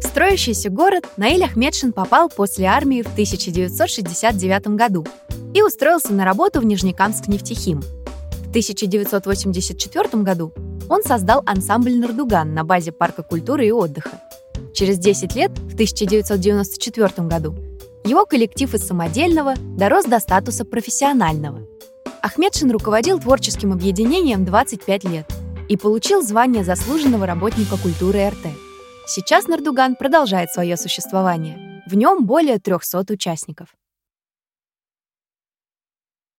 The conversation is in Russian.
В строящийся город Наиль Ахмедшин попал после армии в 1969 году и устроился на работу в Нижнекамск нефтехим. В 1984 году он создал ансамбль «Нардуган» на базе Парка культуры и отдыха. Через 10 лет, в 1994 году, его коллектив из самодельного дорос до статуса профессионального. Ахмедшин руководил творческим объединением 25 лет и получил звание заслуженного работника культуры РТ. Сейчас Нардуган продолжает свое существование. В нем более 300 участников.